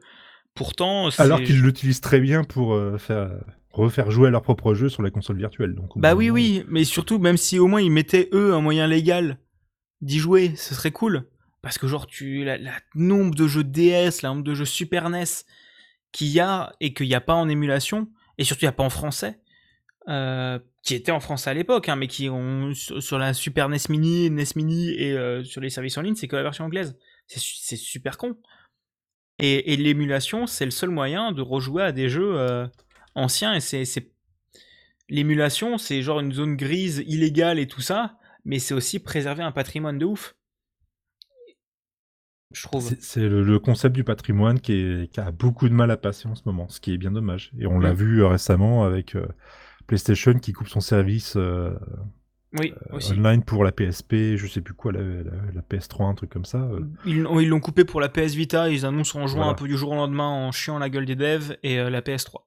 Pourtant, alors qu'ils l'utilisent très bien pour euh, faire refaire jouer leur propre jeu sur la console virtuelle. Donc, bah oui, oui, mais surtout, même si au moins ils mettaient eux un moyen légal d'y jouer, ce serait cool. Parce que genre, tu, la, nombre de jeux DS, la nombre de jeux Super NES qu'il y a et qu'il n'y a pas en émulation, et surtout il n'y a pas en français, euh, qui étaient en français à l'époque, hein, mais qui ont sur, la Super NES Mini, NES Mini et euh, sur les services en ligne, c'est que la version anglaise. C'est super con. Et, l'émulation, c'est le seul moyen de rejouer à des jeux euh, anciens, et c'est l'émulation, c'est genre une zone grise illégale et tout ça, mais c'est aussi préserver un patrimoine de ouf. Je trouve. C'est le, concept du patrimoine qui, a beaucoup de mal à passer en ce moment, ce qui est bien dommage. Et on l'a mm. vu récemment avec PlayStation qui coupe son service euh, online pour la PSP, je sais plus quoi, la, PS3, un truc comme ça. Ils l'ont coupé pour la PS Vita, ils annoncent en juin un peu du jour au lendemain en chiant la gueule des devs et la PS3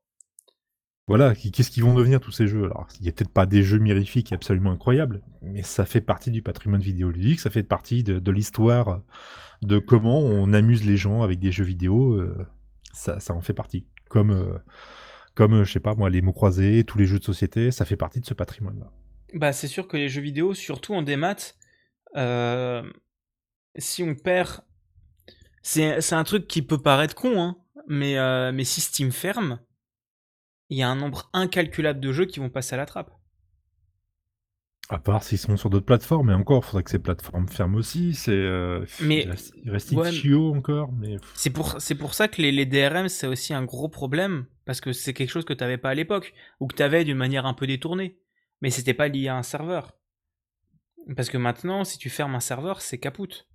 voilà, qu'est-ce qu'ils vont devenir tous ces jeux? Alors, il n'y a peut-être pas des jeux mirifiques absolument incroyables, mais ça fait partie du patrimoine vidéoludique, ça fait partie de, l'histoire de comment on amuse les gens avec des jeux vidéo. Euh, ça, en fait partie. Comme, euh, comme, je sais pas moi, les mots croisés, tous les jeux de société, ça fait partie de ce patrimoine-là. Bah, c'est sûr que les jeux vidéo, surtout en démat, euh, si on perd. C'est un truc qui peut paraître con, hein, mais, mais si Steam ferme il y a un nombre incalculable de jeux qui vont passer à la trappe. À part s'ils sont sur d'autres plateformes, mais encore, il faudrait que ces plateformes ferment aussi. C'est, euh, mais il reste, encore. Mais... C'est pour, c'est pour ça que les, DRM, c'est aussi un gros problème. Parce que c'est quelque chose que tu n'avais pas à l'époque, ou que tu avais d'une manière un peu détournée. Mais c'était pas lié à un serveur. Parce que maintenant, si tu fermes un serveur, c'est capoute.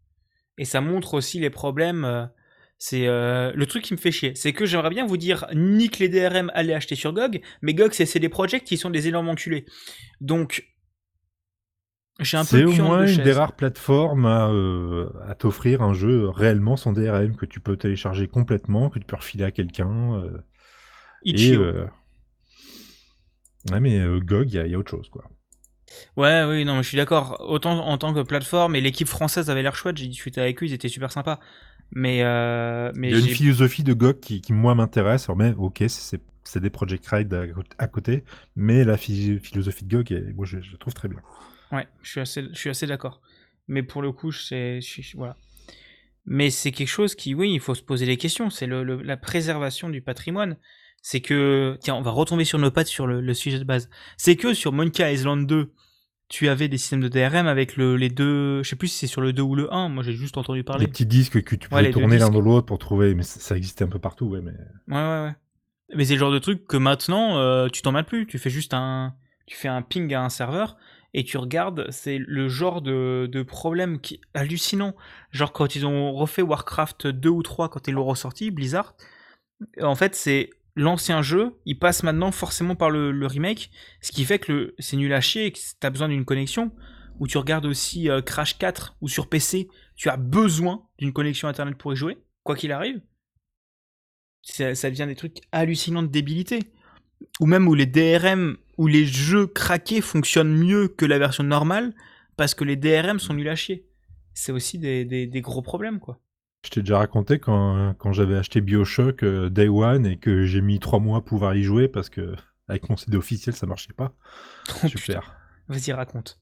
Et ça montre aussi les problèmes. Euh, c'est euh, le truc qui me fait chier. C'est que j'aimerais bien vous dire nique les DRM, allez acheter sur GOG, mais GOG c'est CD Projekt qui sont des énormes enculés. Donc j'ai un peu. C'est au moins une des rares plateformes à, euh, à t'offrir un jeu réellement sans DRM que tu peux télécharger complètement, que tu peux refiler à quelqu'un. Euh, et ouais, mais GOG, il y, a autre chose quoi. Ouais, oui, non, je suis d'accord. Autant en tant que plateforme, et l'équipe française avait l'air chouette, j'ai discuté avec eux, ils étaient super sympas. Mais, euh, mais il y a une philosophie de GOG qui, qui moi m'intéresse. Mais ok, c'est des Project Ride à, côté, mais la philosophie de GOG, moi je, la trouve très bien. Ouais, je suis assez, je suis assez d'accord. Mais pour le coup, c'est voilà. Mais c'est quelque chose qui, oui, il faut se poser les questions. C'est le, la préservation du patrimoine. C'est que, tiens, on va retomber sur nos pattes sur le, le sujet de base. C'est que sur Monkey Island 2, tu avais des systèmes de DRM avec le, les deux, je sais plus si c'est sur le 2 ou le 1, moi j'ai juste entendu parler. Les petits disques que tu pouvais tourner l'un dans l'autre pour trouver, mais ça, existait un peu partout, ouais. Mais... Ouais, ouais, ouais. Mais c'est le genre de truc que maintenant, euh, tu t'en mets plus, tu fais juste un, tu fais un ping à un serveur et tu regardes, c'est le genre de, de problème qui hallucinant. Genre quand ils ont refait Warcraft 2 ou 3 quand ils l'ont ressorti, Blizzard, en fait c'est l'ancien jeu, il passe maintenant forcément par le, remake, ce qui fait que c'est nul à chier et que t'as besoin d'une connexion. Ou tu regardes aussi euh, Crash 4 ou sur PC, tu as besoin d'une connexion internet pour y jouer, quoi qu'il arrive. Ça, devient des trucs hallucinants de débilité. Ou même où les DRM ou les jeux craqués fonctionnent mieux que la version normale parce que les DRM sont nuls à chier. C'est aussi des gros problèmes, quoi. Je t'ai déjà raconté quand, quand j'avais acheté Bioshock euh, Day One et que j'ai mis trois mois à pouvoir y jouer parce que avec mon CD officiel ça marchait pas. Oh, Super. Vas-y raconte.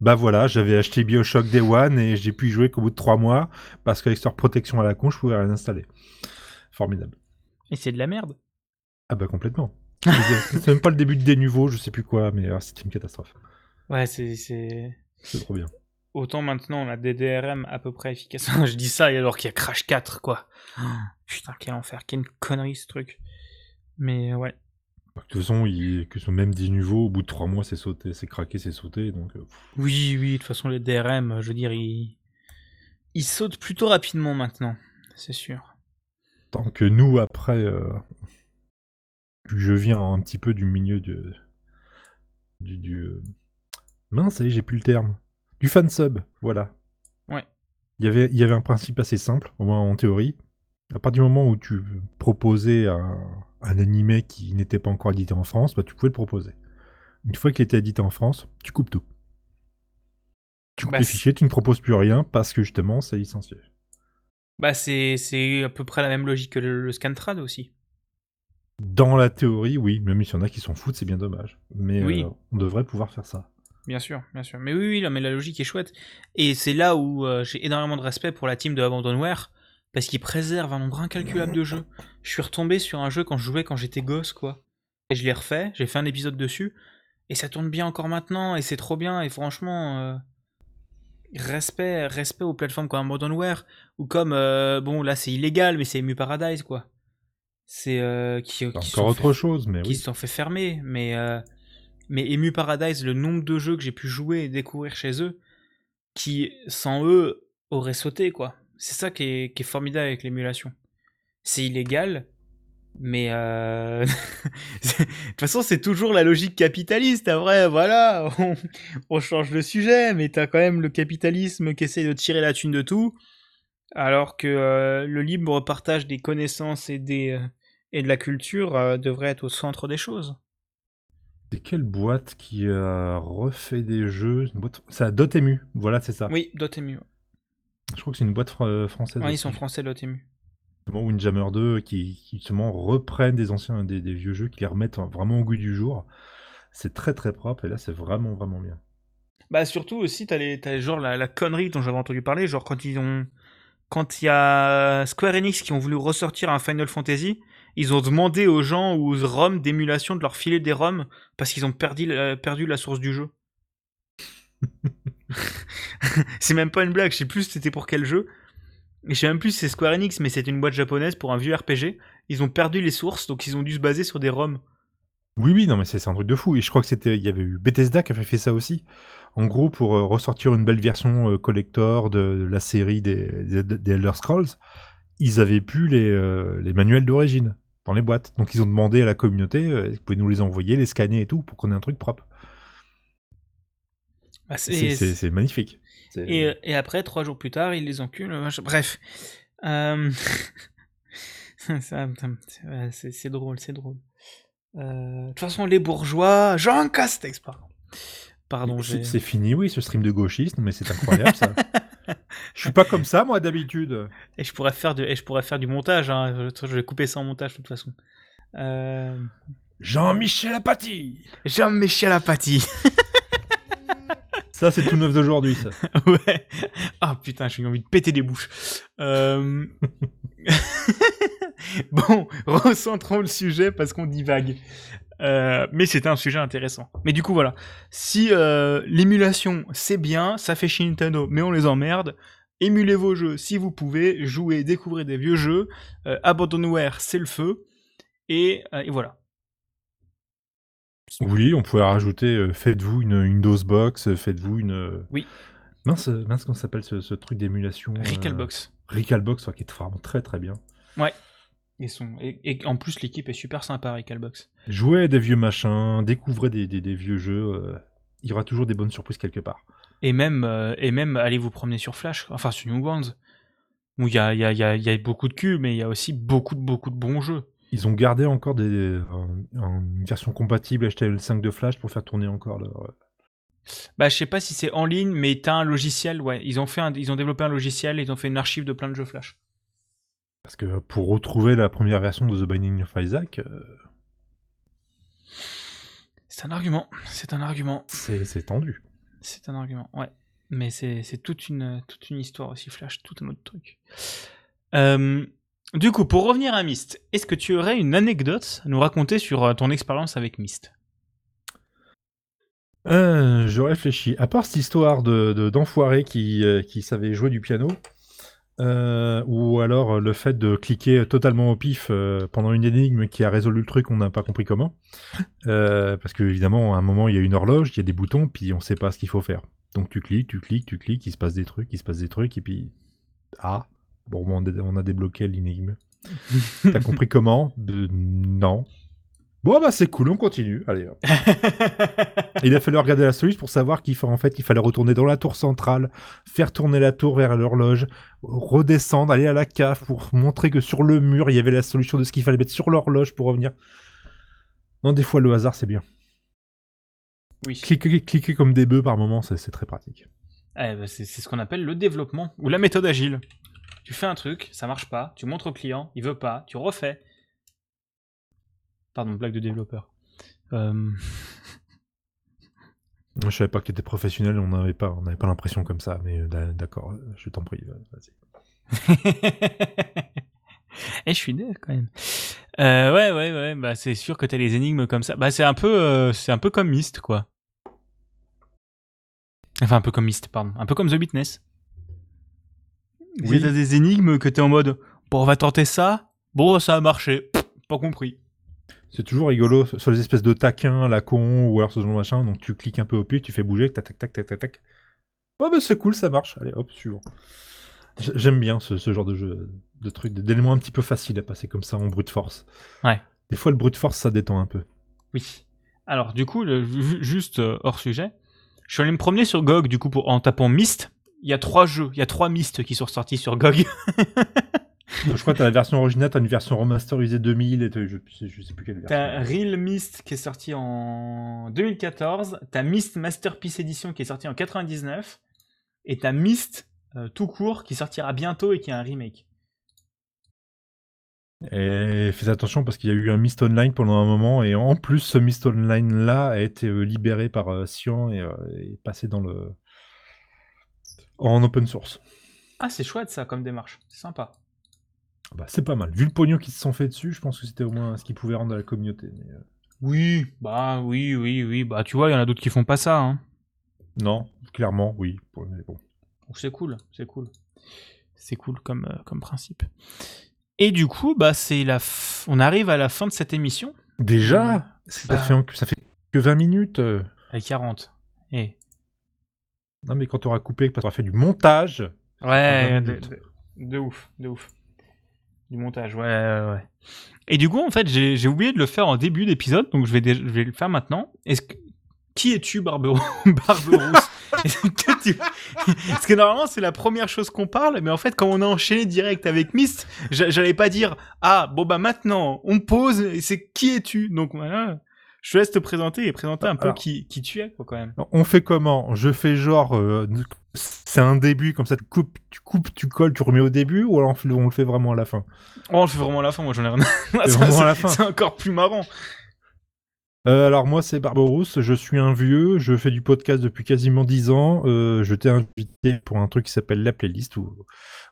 Bah voilà, j'avais acheté Bioshock Day One et j'ai pu y jouer qu'au bout de trois mois parce qu'avec leur protection à la con je pouvais rien installer. Formidable. Et c'est de la merde. Ah bah complètement. c'est même pas le début de des nouveaux, je sais plus quoi, mais ah, c'était une catastrophe. Ouais, c'est. C'est trop bien. Autant maintenant on a des DRM à peu près efficaces. je dis ça alors qu'il y a Crash 4 quoi. putain quel enfer, quelle connerie ce truc. Mais ouais. De toute façon, il... que ce même 10 niveaux, au bout de 3 mois c'est sauté, c'est craqué, c'est sauté. Donc... Euh, oui, oui, de toute façon les DRM, je veux dire, ils, ils sautent plutôt rapidement maintenant, c'est sûr. Tant que nous, après, euh... je viens un petit peu du milieu de... du... du... Euh, mince, j'ai plus le terme. Du fansub, voilà. Ouais. Il y avait, il y avait un principe assez simple, au moins en théorie. À partir du moment où tu proposais un, un animé qui n'était pas encore édité en France, bah, tu pouvais le proposer. Une fois qu'il était édité en France, tu coupes tout. Tu coupes bah, les fichiers, tu ne proposes plus rien parce que justement, c'est licencié. Bah, c'est, à peu près la même logique que le, Scantrad aussi. Dans la théorie, oui. Même s'il y en a qui s'en foutent, c'est bien dommage. Mais oui. Euh, on devrait pouvoir faire ça. Bien sûr, bien sûr. Mais oui, oui, mais la logique est chouette. Et c'est là où euh, j'ai énormément de respect pour la team de Abandonware, parce qu'ils préservent un nombre incalculable de jeux. Je suis retombé sur un jeu quand je jouais quand j'étais gosse, quoi. Et je l'ai refait, j'ai fait un épisode dessus, et ça tourne bien encore maintenant, et c'est trop bien, et franchement... Euh, respect, respect aux plateformes comme Abandonware, ou comme... Euh, bon, là c'est illégal, mais c'est Emu Paradise, quoi. C'est... qui, encore autre chose, mais Qui oui. se sont fait fermer, mais mais Emu Paradise, le nombre de jeux que j'ai pu jouer et découvrir chez eux, qui sans eux auraient sauté, quoi. C'est ça qui est, formidable avec l'émulation. C'est illégal, mais euh... de toute façon, c'est toujours la logique capitaliste. À vrai, voilà, on, change le sujet, mais t'as quand même le capitalisme qui essaie de tirer la thune de tout, alors que euh, le libre partage des connaissances et euh, de la culture devrait être au centre des choses. C'est quelle boîte qui a refait des jeux C'est à Dotemu, voilà, c'est ça. Oui, Dotemu. Je crois que c'est une boîte française. Oui, ils sont français, Dotemu. Windjammer 2 qui, qui justement reprennent des anciens, des, vieux jeux, qui les remettent vraiment au goût du jour. C'est très très propre et là c'est vraiment vraiment bien. Bah surtout aussi t'as les, as genre la, la connerie dont j'avais entendu parler, genre quand ils ont, quand il y a Square Enix qui ont voulu ressortir un Final Fantasy, ils ont demandé aux gens ou aux ROM d'émulation de leur filer des ROM parce qu'ils ont perdu, perdu la source du jeu. c'est même pas une blague, je sais plus c'était pour quel jeu. Je sais même plus si c'est Square Enix, mais c'est une boîte japonaise pour un vieux RPG. ils ont perdu les sources, donc ils ont dû se baser sur des ROM. Oui, oui, non, mais c'est un truc de fou. Et je crois que c'était, il y avait eu Bethesda qui avait fait ça aussi. En gros, pour euh, ressortir une belle version euh, collector de, la série des, des, des Elder Scrolls, ils avaient plus les, euh, les manuels d'origine dans les boîtes. Donc ils ont demandé à la communauté, euh, vous pouvez nous les envoyer, les scanner et tout, pour qu'on ait un truc propre. Bah, C'est magnifique. C'est- Et, et après, trois jours plus tard, ils les enculent. Bref. Euh, c'est- drôle, c'est drôle. Euh, De toute façon, les bourgeois. Jean Castex, pardon. Pardon. C'est fini, oui, ce stream de gauchiste, mais c'est incroyable ça. Je suis pas comme ça, moi, d'habitude. Et je pourrais faire, de... et je pourrais faire du montage. Hein. Je je vais couper ça en montage de toute façon. Euh... Jean-Michel Apathy Jean-Michel Apathy. Ça, c'est tout neuf d'aujourd'hui, ça. ouais. Ah putain, j'ai envie de péter des bouches. Euh... bon, recentrons le sujet parce qu'on divague. Euh, mais c'était un sujet intéressant. Mais du coup, voilà. Si euh, l'émulation, c'est bien, ça fait chez Nintendo, mais on les emmerde. Émulez vos jeux si vous pouvez, jouez, découvrez des vieux jeux. Euh, Abandonware, c'est le feu. Et, et voilà. Oui, on pourrait rajouter faites-vous une, une dose box, faites-vous une. Oui. Mince, mince, comment ça s'appelle ce, ce truc d'émulation Recalbox. Recalbox, ouais, qui est vraiment très très bien. Et, son... et, et en plus, l'équipe est super sympa, Recalbox. Jouez à des vieux machins, découvrez des, des- des vieux jeux. euh, il y aura toujours des bonnes surprises quelque part. Et même, euh, et même allez vous promener sur Flash, enfin sur Newgrounds, où il y a, il y, a, il y, a, il y a beaucoup de cul, mais il y a aussi beaucoup de, beaucoup de bons jeux. Ils ont gardé encore des, un- un- une version compatible HTML5 de Flash pour faire tourner encore leur. euh, Bah, je sais pas si c'est en ligne, mais t'as un logiciel, ouais. Ils ont, fait un- ils ont développé un logiciel, ils ont fait une archive de plein de jeux Flash. Parce que pour retrouver la première version de The Binding of Isaac, euh, C'est un argument, c'est un argument, c'est tendu. c'est un argument, ouais. Mais c'est toute une, toute une histoire aussi Flash, tout un autre truc. Euh, du coup, pour revenir à Myst, est-ce que tu aurais une anecdote à nous raconter sur euh, ton expérience avec Myst? Euh, je réfléchis. À part cette histoire de de- d'enfoiré qui, euh, qui savait jouer du piano, euh, ou alors euh, le fait de cliquer totalement au pif euh, pendant une énigme qui a résolu le truc, on n'a pas compris comment. Euh, parce que évidemment, à un moment, il y a une horloge, il y a des boutons, puis on sait pas ce qu'il faut faire. Donc tu cliques, tu cliques, tu cliques, il se passe des trucs, il se passe des trucs, et puis ah, bon, on a- on a débloqué l'énigme. T'as compris comment? De- Non. Bon bah c'est cool, on continue. Allez. Il a fallu regarder la solution pour savoir qu'il en fait, il fallait retourner dans la tour centrale, faire tourner la tour vers l'horloge, redescendre, aller à la cave pour montrer que sur le mur, il y avait la solution de ce qu'il fallait mettre sur l'horloge pour revenir. Non, des fois, le hasard, c'est bien. Oui. Cliquer, cliquer comme des bœufs par moment, c'est très pratique. Eh ben, c'est c'est ce qu'on appelle le développement ou la méthode agile. Tu fais un truc, ça marche pas, tu montres au client, il veut pas, tu refais. Pardon, blague de développeur. Euh, je savais pas que tu étais professionnel, on n'avait pas, on n'avait pas l'impression comme ça, mais euh, d'a- d'accord, je t'en prie, euh, vas-y. Eh, je suis né quand même. Euh, ouais, ouais, ouais. Bah, c'est sûr que t'as les énigmes comme ça. Bah, c'est un peu, euh, c'est un peu comme Myst, quoi. Enfin, un peu comme Myst, pardon. Un peu comme The Witness. Oui. T'as des énigmes que t'es en mode, bon, on va tenter ça. Bon, ça a marché. Pff, Pas compris. C'est toujours rigolo sur les espèces de taquins, la con, ou alors ce genre de machin. Donc tu cliques un peu au pied, tu fais bouger, tac tac tac tac tac tac. Oh bah c'est cool, ça marche. Allez hop, suivant. J'aime bien ce, ce genre de jeu, de trucs, d'éléments un petit peu faciles à passer comme ça en brute force. Ouais. Des fois le brute force ça détend un peu. Oui. Alors, du coup, le- juste euh, hors sujet, je suis allé me promener sur GOG, du coup, pour, en tapant Myst. Il y a trois jeux, il y a trois Myst qui sont sortis sur GOG. Je crois que t'as la version originale, t'as une version remasterisée 2000 et t'as- je, sais- je sais plus quelle T'as version. Real Myst qui est sorti en 2014, t'as Myst Masterpiece Edition qui est sorti en 99, et t'as Myst euh, tout court qui sortira bientôt et qui est un remake. Et fais attention parce qu'il y a eu un Mist Online pendant un moment et en plus ce Mist Online là a été euh, libéré par euh, Cyan et, euh, et passé dans le en open source. Ah, c'est chouette ça comme démarche, c'est sympa. Bah, c'est pas mal. Vu le pognon qui se sont fait dessus, je pense que c'était au moins ce qu'ils pouvaient rendre à la communauté. mais, euh, Oui, bah oui, oui, oui, bah tu vois, il y en a d'autres qui font pas ça, hein. Non, clairement, oui. Mais bon. Donc c'est cool, c'est cool. C'est cool comme, euh, comme principe. Et du coup, bah, c'est la f- on arrive à la fin de cette émission. Déjà ça, Bah. fait, en- ça fait que 20 minutes. euh. À 40. Et... Non, mais quand tu auras coupé, quand tu auras fait du montage. Ouais, 20 de, minutes. de- de ouf, de ouf. Du montage, ouais, ouais, ouais. Et du coup, en fait, j'ai oublié de le faire en début d'épisode, donc je vais, je vais le faire maintenant. Est-ce que... Qui es-tu, Barberou Barberousse Parce que normalement, c'est la première chose qu'on parle, mais en fait, quand on a enchaîné direct avec Myst, j'a- j'allais pas dire Ah, bon, bah maintenant, on pose, et c'est qui es-tu? Donc voilà, je te laisse te présenter et présenter un peu qui, qui tu es, quoi, quand même. On fait comment? Je fais genre. euh, c'est un début, comme ça, tu coupes, tu coupes, tu colles, tu remets au début, ou alors on, fait- on le fait vraiment à la fin? Oh, on le fait vraiment à la fin, moi j'en ai rien à... C'est encore plus marrant. Euh, alors moi c'est Barberousse, je suis un vieux, je fais du podcast depuis quasiment 10 ans. Euh, je t'ai invité pour un truc qui s'appelle la playlist où,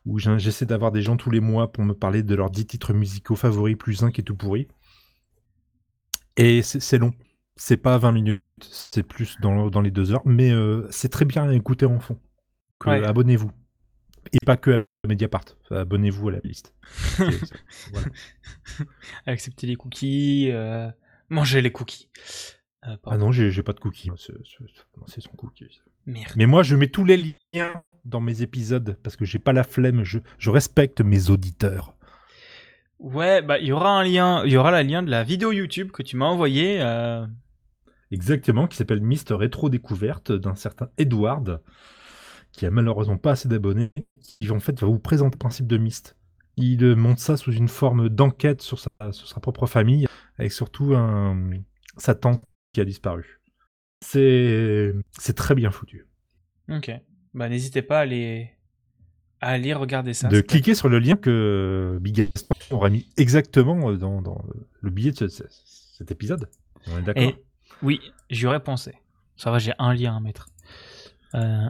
où j'essaie d'avoir des gens tous les mois pour me parler de leurs 10 titres musicaux favoris plus un qui est tout pourri. Et c'est long, c'est pas 20 minutes, c'est plus dans, dans les deux heures, mais euh, c'est très bien à écouter en fond. Ouais. Abonnez-vous. Et pas que à Mediapart, abonnez-vous à la voilà. Accepter les cookies, euh, manger les cookies. Euh, Ah non, j'ai pas de cookies, c'est son cookie. Merde. Mais moi, je mets tous les liens dans mes épisodes parce que j'ai pas la flemme. Je, je respecte mes auditeurs. Ouais, bah il y aura un lien, il y aura le lien de la vidéo YouTube que tu m'as envoyé. euh, Exactement, qui s'appelle Mister Rétro Découverte d'un certain Edward, qui a malheureusement pas assez d'abonnés, qui en fait va vous présenter le principe de Myst. Il euh, monte ça sous une forme d'enquête sur sa, sur sa propre famille, avec surtout un, sa tante qui a disparu. C'est c'est très bien foutu. Ok. Bah n'hésitez pas à aller, à aller regarder ça. de cliquer sur le lien que Big Gaston aura mis exactement dans, dans le billet de ce- ce- cet épisode. On est d'accord oui, j'y aurais pensé. Ça va, j'ai un lien à mettre. Euh,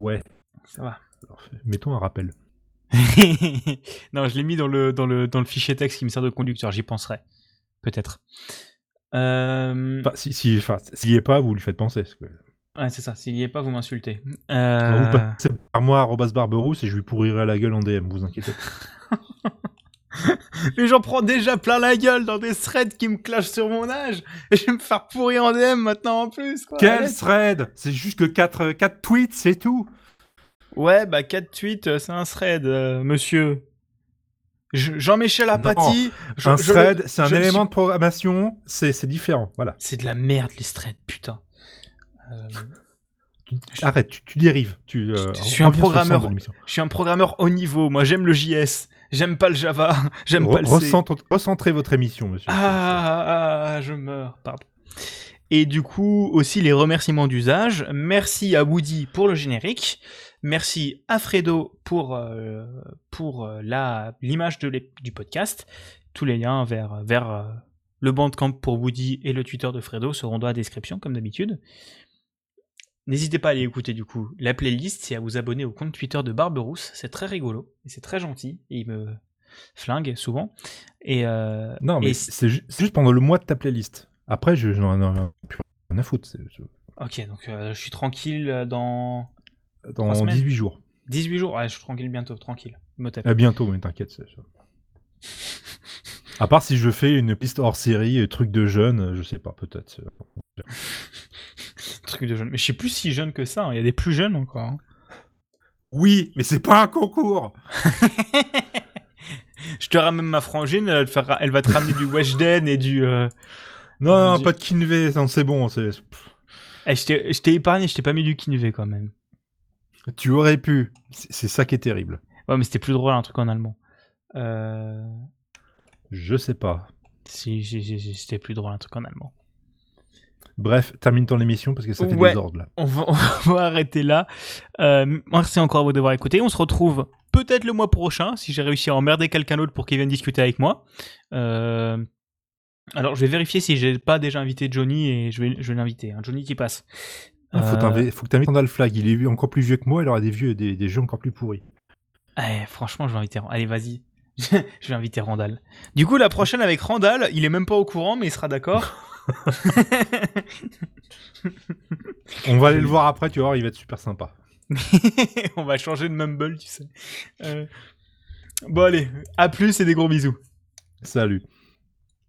Ouais. ça va. Alors, mettons un rappel. non, je l'ai mis dans le, dans, le, dans le fichier texte qui me sert de conducteur, j'y penserai. Peut-être. Euh... Enfin, si, si, enfin, s'il y est pas, vous lui faites penser. parce que- Ouais, c'est ça, s'il y est pas, vous m'insultez. Vous Euh... passez par moi, barberousse, et je lui pourrirai la gueule en DM, vous inquiétez pas. Mais j'en prends déjà plein la gueule dans des threads qui me clashent sur mon âge. Et je vais me faire pourrir en DM maintenant en plus, quoi. Quel Allez. thread C'est juste que 4, quatre tweets, c'est tout Ouais, bah 4 tweets, euh, c'est un thread, euh, monsieur. Je- Jean-Michel Apathy. je- Un je- thread, c'est un élément suis- de programmation, c'est c'est différent, voilà. C'est de la merde, les threads, putain. Euh, Arrête, tu, tu dérives. Tu, euh, Je suis un programmeur. je suis un programmeur haut niveau. Moi, j'aime le JS. J'aime pas le Java. J'aime pas Re- le C. recentre- recentrez votre émission, monsieur. Ah, ah, ah, je meurs, pardon. Et du coup, aussi les remerciements d'usage. Merci à Woody pour le générique. Merci à Fredo pour, euh, pour euh, l'image du podcast. Tous les liens vers, vers le bandcamp pour Woody et le Twitter de Fredo seront dans la description, comme d'habitude. N'hésitez pas à aller écouter du coup la playlist et à vous abonner au compte Twitter de Barberousse. C'est très rigolo et c'est très gentil. Et il me flingue souvent. Et, euh, Non, mais et- c'est ju- c'est juste pendant le mois de ta playlist. Après, je n'en ai plus rien à foutre. Ok, donc euh, je suis tranquille euh, dans Dans semaines. 18 jours. 18 jours. Ouais, je suis tranquille bientôt, tranquille. Me tape. À bientôt, mais t'inquiète. À part si je fais une piste hors série, truc de jeune, je sais pas, peut-être. Truc de jeune. Mais je suis plus si jeune que ça. hein. Il y a des plus jeunes encore. hein. Oui, mais c'est pas un concours Je te ramène ma frangine. Elle, te fera- elle va te ramener du Weshden et du. euh, Non, pas de Kinvey, non, c'est bon. c'est- eh, je t'ai épargné. Je t'ai pas mis du Kinvé quand même. Tu aurais pu. C'est c'est ça qui est terrible. Ouais, mais c'était plus drôle un truc en allemand. Euh... Je sais pas. Si, si, si, si, c'était plus drôle un truc en allemand. Bref, termine ton émission parce que ça fait Ouais. des ordres là. On va, on va arrêter là. Euh, merci encore à vous d'avoir écouté. On se retrouve peut-être le mois prochain si j'ai réussi à emmerder quelqu'un d'autre pour qu'il vienne discuter avec moi. Euh, alors je vais vérifier si j'ai pas déjà invité Johnny et je vais, je vais l'inviter. hein. Johnny qui passe. Ah, faut Euh, faut que t'invites Randall Flag. Il est encore plus vieux que moi, il aura des vieux des, des jeux encore plus pourris. eh, franchement, je vais inviter. Allez, vas-y. je vais inviter Randall. Du coup, la prochaine avec Randall, il est même pas au courant, mais il sera d'accord. On va aller le voir après, tu vas voir, il va être super sympa. on va changer de mumble, tu sais. Euh, Bon allez, à plus et des gros bisous. Salut.